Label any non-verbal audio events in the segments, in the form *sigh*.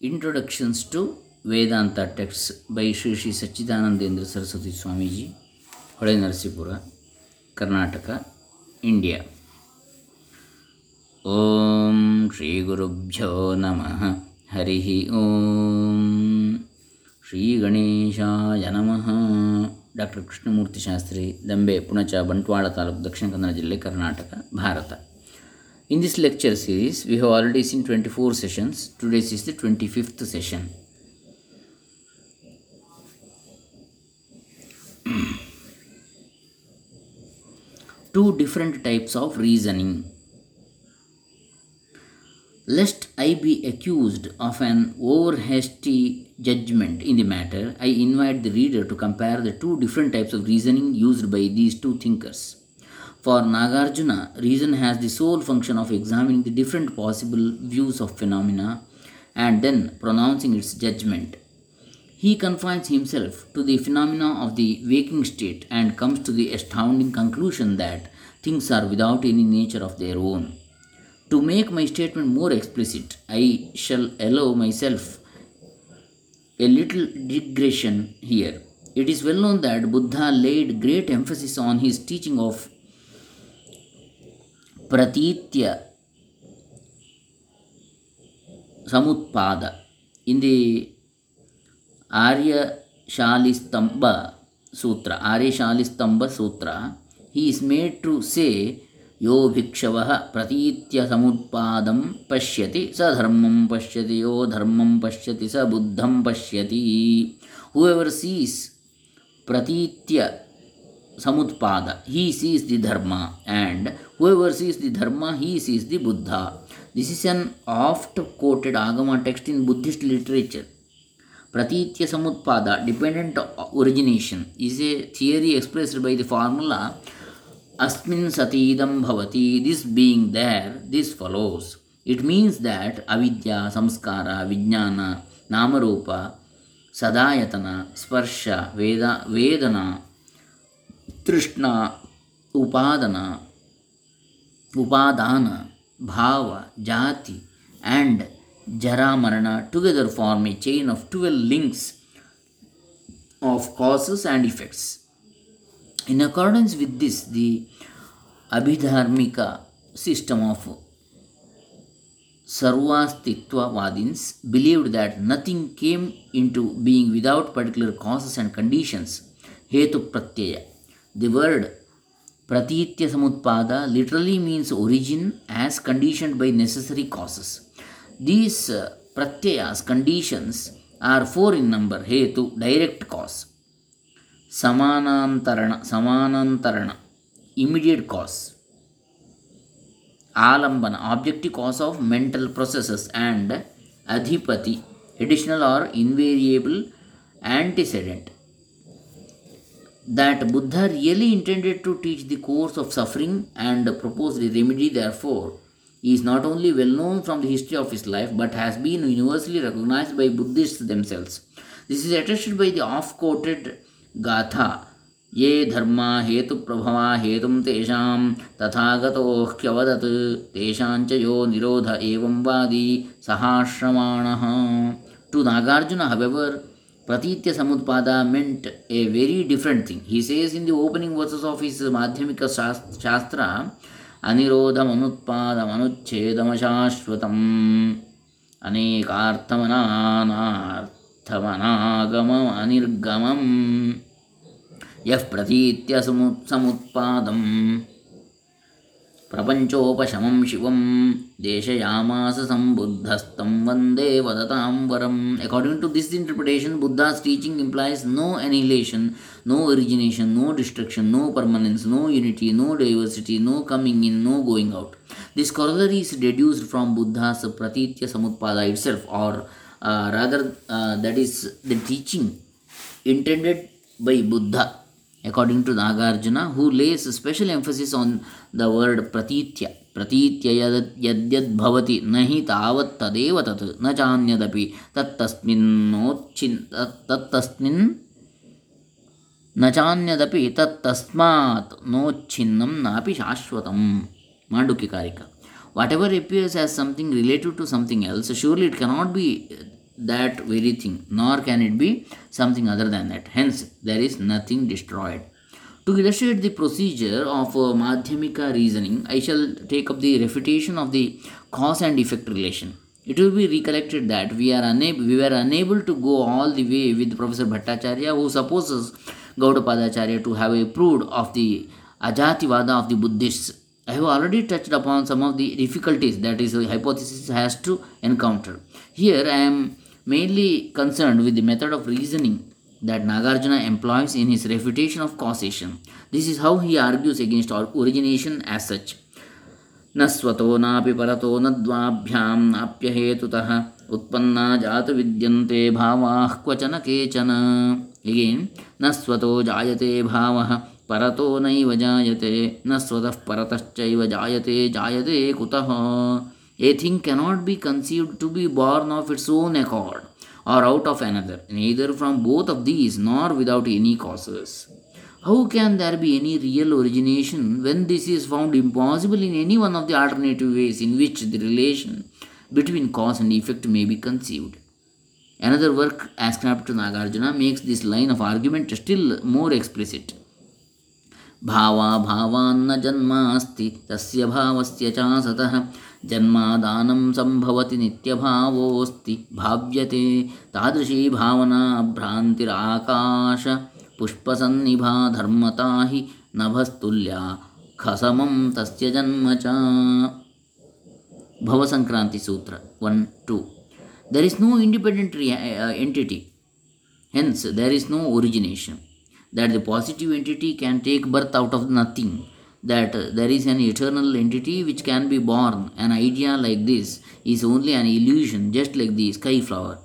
Introductions to Vedanta texts by Shri Shri Sachchidanandendra Saraswati Swamiji Hole Narasipura Karnataka India ಓಂ ಶ್ರೀ ಗುರುಭ್ಯೋ ನಮಃ ಹರಿ ಓಂ ಶ್ರೀ ಗಣೇಶಾಯ ನಮಃ ಡಾಕ್ಟರ್ ಕೃಷ್ಣಮೂರ್ತಿ ಶಾಸ್ತ್ರಿ ದಂಬೆ ಪುಣಚ ಬಂಟ್ವಾಳ ತಾಲೂಕು ದಕ್ಷಿಣ ಕನ್ನಡ ಜಿಲ್ಲೆ Karnataka Bharat In this lecture series, we have already seen 24 sessions. Today's is the 25th session. *clears throat* Two different types of reasoning. Lest I be accused of an over hasty judgment in the matter, I invite the reader to compare the two different types of reasoning used by these two thinkers. For Nagarjuna, reason has the sole function of examining the different possible views of phenomena and then pronouncing its judgment. He confines himself to the phenomena of the waking state and comes to the astounding conclusion that things are without any nature of their own. To make my statement more explicit, I shall allow myself a little digression here. It is well known that Buddha laid great emphasis on his teaching of ಪ್ರತೀತ್ಯ ಸಮುತ್ಪಾದ. ಇಂದಿ Aryashalistambha Sutra Aryashalistambha Sutra he is made to say ಯೋ ಭಿಕ್ಷವ ಪ್ರತೀತ್ಯ ಸಮುತ್ಪಾದಂ ಪಶ್ಯತಿ, ಸ ಧರ್ಮಂ ಪಶ್ಯತಿ, ಯೋ ಧರ್ಮಂ ಪಶ್ಯತಿ, ಸ ಬುದ್ಧಂ ಪಶ್ಯತಿ. Whoever sees Pratitya Samutpada he sees the Dharma and whoever sees the Dharma he sees the Buddha this is an oft quoted Agama text in Buddhist literature Pratitya Samutpada dependent origination is a theory expressed by the formula अस्मिन् सतीदं भवति this being there this follows it means that avidya samskara vijnana Namrup सदायतन स्पर्श वेद वेदना ತೃಷ್ಣ Upadana Upadana Bhava Jati and Jaramarana together form a chain of twelve links of causes and effects in accordance with this the Abhidharmika system of Sarvastitvavadins believed that nothing came into being without particular causes and conditions Hetu Pratyaya the word pratitya samutpada literally means origin as conditioned by necessary causes. These uh, pratyayas, conditions, are four in number hetu, direct cause, samanantarana, immediate cause, alambana, objective cause of mental processes, and adhipati, additional or invariable antecedent that Buddha really intended to teach the course of suffering and propose the remedy, therefore, he is not only well known from the history of his life but has been universally recognized by Buddhists themselves. This is attested by the oft quoted गाथा ये धर्मा हेतुप्रभवा हेतुं तेषां तथागतो ह्यवदत् तेषाञ्च यो निरोध एवं वादी सहाश्रमाणः to Nagarjuna हवेवर् Pratitya Samutpada meant a very different thing. He says in the opening verses of his Madhyamika Shastra, అనిరోధం అనుత్పాదం అనుచ్ఛేదమశాశ్వతం అనేకార్థమనానార్థమనాగమం అనిర్గమం యః ప్రతీత్య సము సముత్పాదం ప్రపంచోపశమం శివం దేశయామాస సంబుద్ధస్తం వందే వదతాం వరం according to this interpretation Buddha's teaching implies no annihilation no origination no destruction no permanence no unity no diversity no coming in no going out this corollary is deduced from Buddha's Pratitya Samutpada itself or rather that is the teaching intended by Buddha according to Nagarjuna, who lays special emphasis on the word pratitya. ಪ್ರತೀತ್ಯಯದ್ಯದ್ಭವತಿ ನ ಹಿ ತಾವತ್ ತದೇವ ತತ್ನ ಚಾನ್ಯದಪಿ ತತ್ತಸ್ಮಿನ್ನೋಚ್ಛಿನ್ ತತ್ತಸ್ಮಿನ್ನ ಚಾನ್ಯದಪಿ ತತ್ತಸ್ಮಾತ್ ನೋಚ್ಛಿನ್ನಂ ನಾಪಿ ಶಾಶ್ವತಂ Mandukya Karika whatever appears as something related to something else surely it cannot be that very thing, nor can it be something other than that. Hence, there is nothing destroyed. To illustrate the procedure of uh, Madhyamika reasoning, I shall take up the refutation of the cause and effect relation. It will be recollected that we are unable we were unable to go all the way with Professor Bhattacharya, who supposes Gaudapadacharya to have approved of the Ajativada of the Buddhists. I have already touched upon some of the difficulties that is the hypothesis has to encounter. Here I am mainly concerned with the method of reasoning that Nagarjuna employs in his refutation of causation. This is how he argues against origination as such. न स्वतो नापि परतो न द्वाभ्यां नाप्यहेतुतः उत्पन्ना जातविद्यन्ते भावाः क्वचन केचन again न स्वतो जायते भावः परतो नैव जायते न स्वतः परतश्चैव जायते जायते कुतः A thing cannot be conceived to be born of its own accord or out of another, neither from both of these nor without any causes. How can there be any real origination when this is found impossible in any one of the alternative ways in which the relation between cause and effect may be conceived? Another work ascribed to Nagarjuna makes this line of argument still more explicit. भावाभावान्न जन्मास्ति, तस्य भावस्य चासतः। जन्मादानं सम्भवति नित्यभावोऽस्ति, भाव्यते तादृशी भावना भ्रान्तिराकाश, पुष्पसन्निभा धर्मता हि नभस्तुल्या, खसमं तस्य जन्म च। Bhavasankranti Sutra one two there is no independent uh, entity. Hence, there is no origination. That the positive entity can take birth out of nothing, that there is an eternal entity which can be born. An idea like this is only an illusion, just like the sky flower.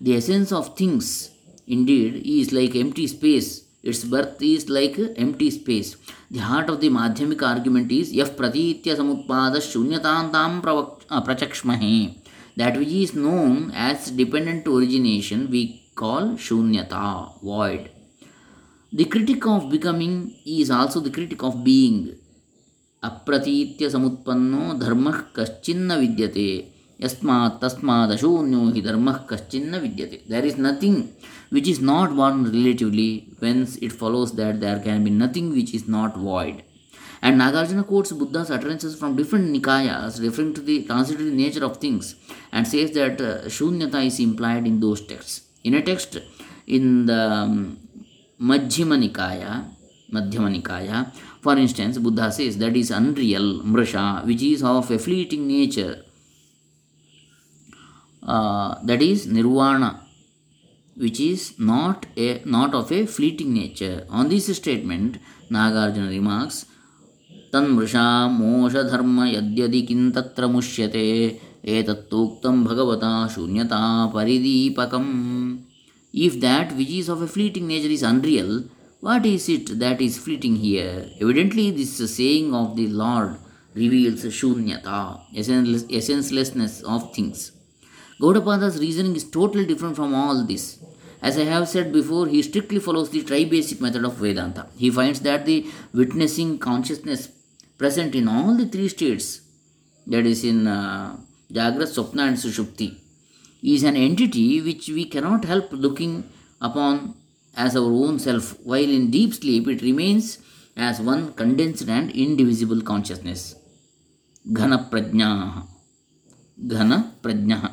The essence of things, indeed, is like empty space. Its birth is like empty space. The heart of the Madhyamika argument is Yaf pratitya samutpada shunyatantam uh, prachakshmahe. That which is known as dependent origination we call shunyata, void. The critic of becoming is also the critic of being. ಅಪ್ರತೀತ್ಯ ಸಮತ್ಪನ್ನೋ ಧರ್ಮ ಕಶ್ಚಿನ್ನ ವಿದ್ಯತೆ ಯಸ್ಮಾತ್ ತಸ್ಮಾತ್ ಅಶೂನ್ಯೋ ಹಿ ಧರ್ಮ ಕಶ್ಚಿನ್ನ ವಿದ್ಯತೆ there is nothing which is not born relatively whence it follows And Nagarjuna quotes Buddha's utterances from different Nikayas, referring to the transitive nature of things, and says that uh, Shunyata is implied in those texts. In a text in the um, Madhyama Nikaya Madhyama Nikaya for instance Buddha says that is unreal मृषा which is of a fleeting nature that is Nirvana which is not a not of a fleeting nature on this statement Nagarjuna remarks तन्मृषा मोषधर्म यद्यदिकिन तत्र मुष्यते एतत्तूक्तं भगवता शून्यता परिदीपकम् If that which is of a fleeting nature is unreal, what is it that is fleeting here? Evidently, this saying of the Lord reveals shunyata, essencelessness of things. Gaudapada's reasoning is totally different from all this. As I have said before, he strictly follows the tri-basic method of Vedanta. He finds that the witnessing consciousness present in all the three states, that is in uh, Jagrat, Swapna and Sushupti, is an entity which we cannot help looking upon as our own self, while in deep sleep it remains as one condensed and indivisible consciousness. Ghana Prajna. Ghana Prajna.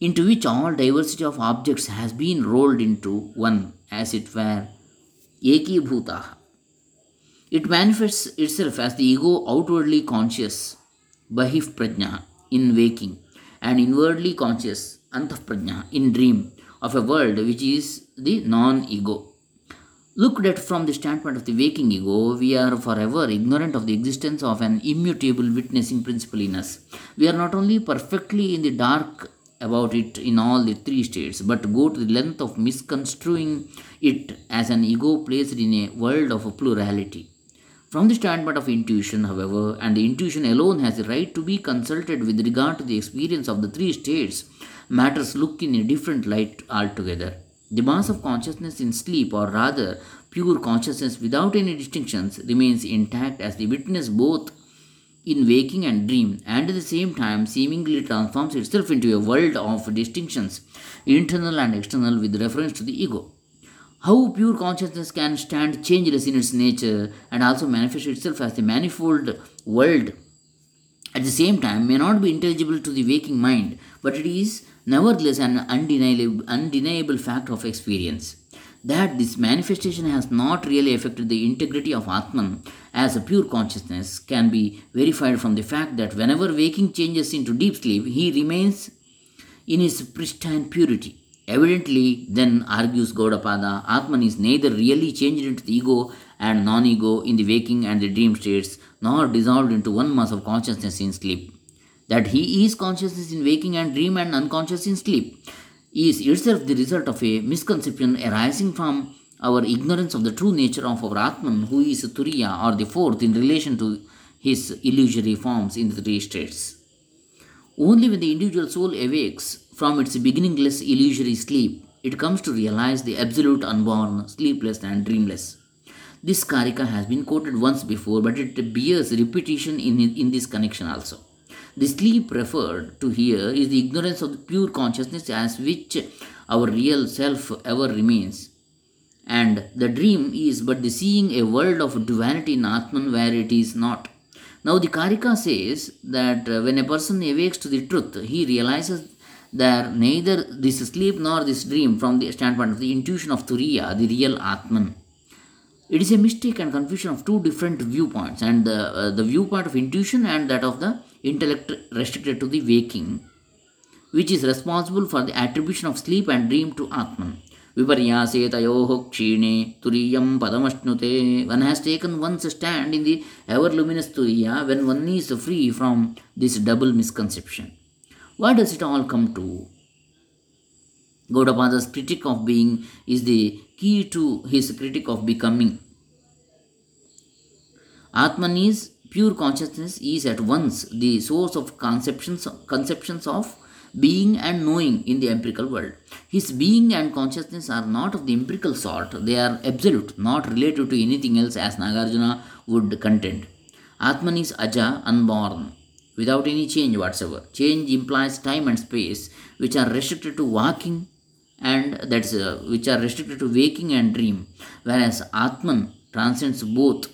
Into which all diversity of objects has been rolled into one, as it were, Eki Bhuta. It manifests itself as the ego outwardly conscious, Bahif Prajna, in waking and inwardly conscious antahprajna in dream of a world which is the non-ego. Looked at from the standpoint of the waking ego, we are forever ignorant of the existence of an immutable witnessing principle in us. We are not only perfectly in the dark about it in all the three states, but go to the length of misconstruing it as an ego placed in a world of plurality. From the standpoint of intuition, however, and the intuition alone has the right to be consulted with regard to the experience of the three states, matters look in a different light altogether. The mass of consciousness in sleep, or rather pure consciousness without any distinctions, remains intact as the witness both in waking and dream, and at the same time seemingly transforms itself into a world of distinctions, internal and external, with reference to the ego. How pure consciousness can stand changeless in its nature and also manifest itself as the manifold world at the same time may not be intelligible to the waking mind, but it is nevertheless an undeniable, undeniable fact of experience. That this manifestation has not really affected the integrity of Atman as a pure consciousness can be verified from the fact that whenever waking changes into deep sleep, he remains in his pristine purity. Evidently, then argues Gaudapada, Atman is neither really changed into the ego and non ego in the waking and the dream states, nor dissolved into one mass of consciousness in sleep. That he is consciousness in waking and dream and unconscious in sleep is itself the result of a misconception arising from our ignorance of the true nature of our Atman, who is Turiya or the fourth in relation to his illusory forms in the three states. Only when the individual soul awakes from its beginningless illusory sleep, it comes to realize the absolute unborn, sleepless, and dreamless. This karika has been quoted once before, but it bears repetition in, in this connection also. The sleep referred to here is the ignorance of the pure consciousness as which our real self ever remains. And the dream is but the seeing a world of duality in Atman where it is not. Now, the Karika says that uh, when a person awakes to the truth, he realizes that neither this sleep nor this dream, from the standpoint of the intuition of Turiya, the real Atman. It is a mistake and confusion of two different viewpoints, and the, uh, the viewpoint of intuition and that of the intellect restricted to the waking, which is responsible for the attribution of sleep and dream to Atman. Viparyase tayoho kshine turiyam padamashnute. One has taken one's stand in the ever luminous turiya when one is free from this double misconception. What does it all come to? Gaudapada's critic of being is the key to his critic of becoming. Atman is pure consciousness is at once the source of conceptions conceptions of being and knowing in the empirical world. His being and consciousness are not of the empirical sort, they are absolute, not related to anything else as Nagarjuna would contend. Atman is Aja, unborn, without any change whatsoever. Change implies time and space, which are restricted to walking and that's uh, which are restricted to waking and dream, whereas Atman transcends both,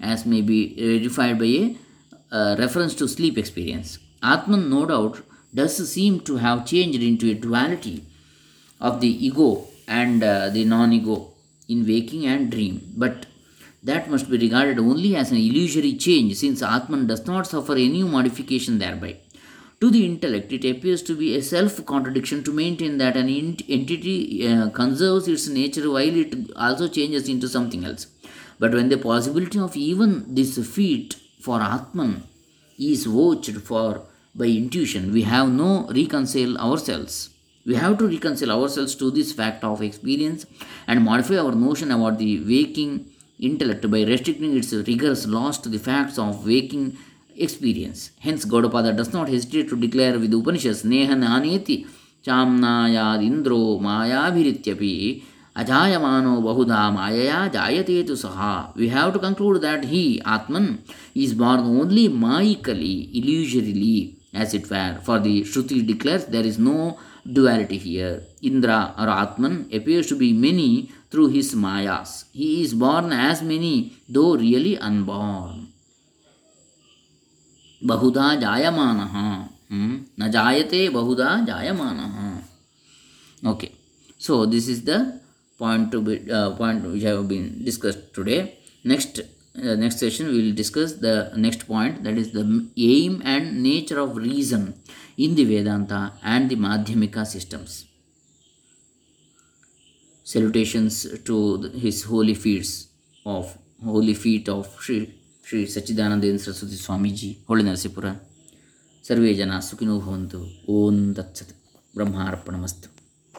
as may be verified by a uh, reference to sleep experience. Atman, no doubt, does seem to have changed into a duality of the ego and uh, the non ego in waking and dream. But that must be regarded only as an illusory change since Atman does not suffer any modification thereby. To the intellect, it appears to be a self contradiction to maintain that an entity uh, conserves its nature while it also changes into something else. But when the possibility of even this feat for Atman is vouched for by intuition, we have no reconcile ourselves. We have to reconcile ourselves to this fact of experience and modify our notion about the waking intellect by restricting its rigorous laws to the facts of waking experience. Hence, Gaudapada does not hesitate to declare with Upanishads, Neha Naneti Chamnayad Indro Mayabhirityapi Ajayamano Bahuda Mayaya Jayate tu Saha. We have to conclude that he, Atman, is born only mayically, illusorily, as it were. For the Shruti declares there is no duality here. Indra or Atman appears to be many through his mayas. He is born as many, though really unborn. Jayamanaha. Hmm? Na jayate bahuda jayamanaha. Okay. So this is the point to be uh, point which have been discussed today. Next uh, next session we will discuss the next point that is the aim and nature of reason in the Vedanta and the Madhyamika systems. Salutations to the, his holy feet of holy feet of Sri Sri Sachidanandendra Saraswati Swamiji, Holy Narsipura. सर्वे जना सुखिनो भवन्तु ओम तत्सत् ब्रह्मार्पणमस्तु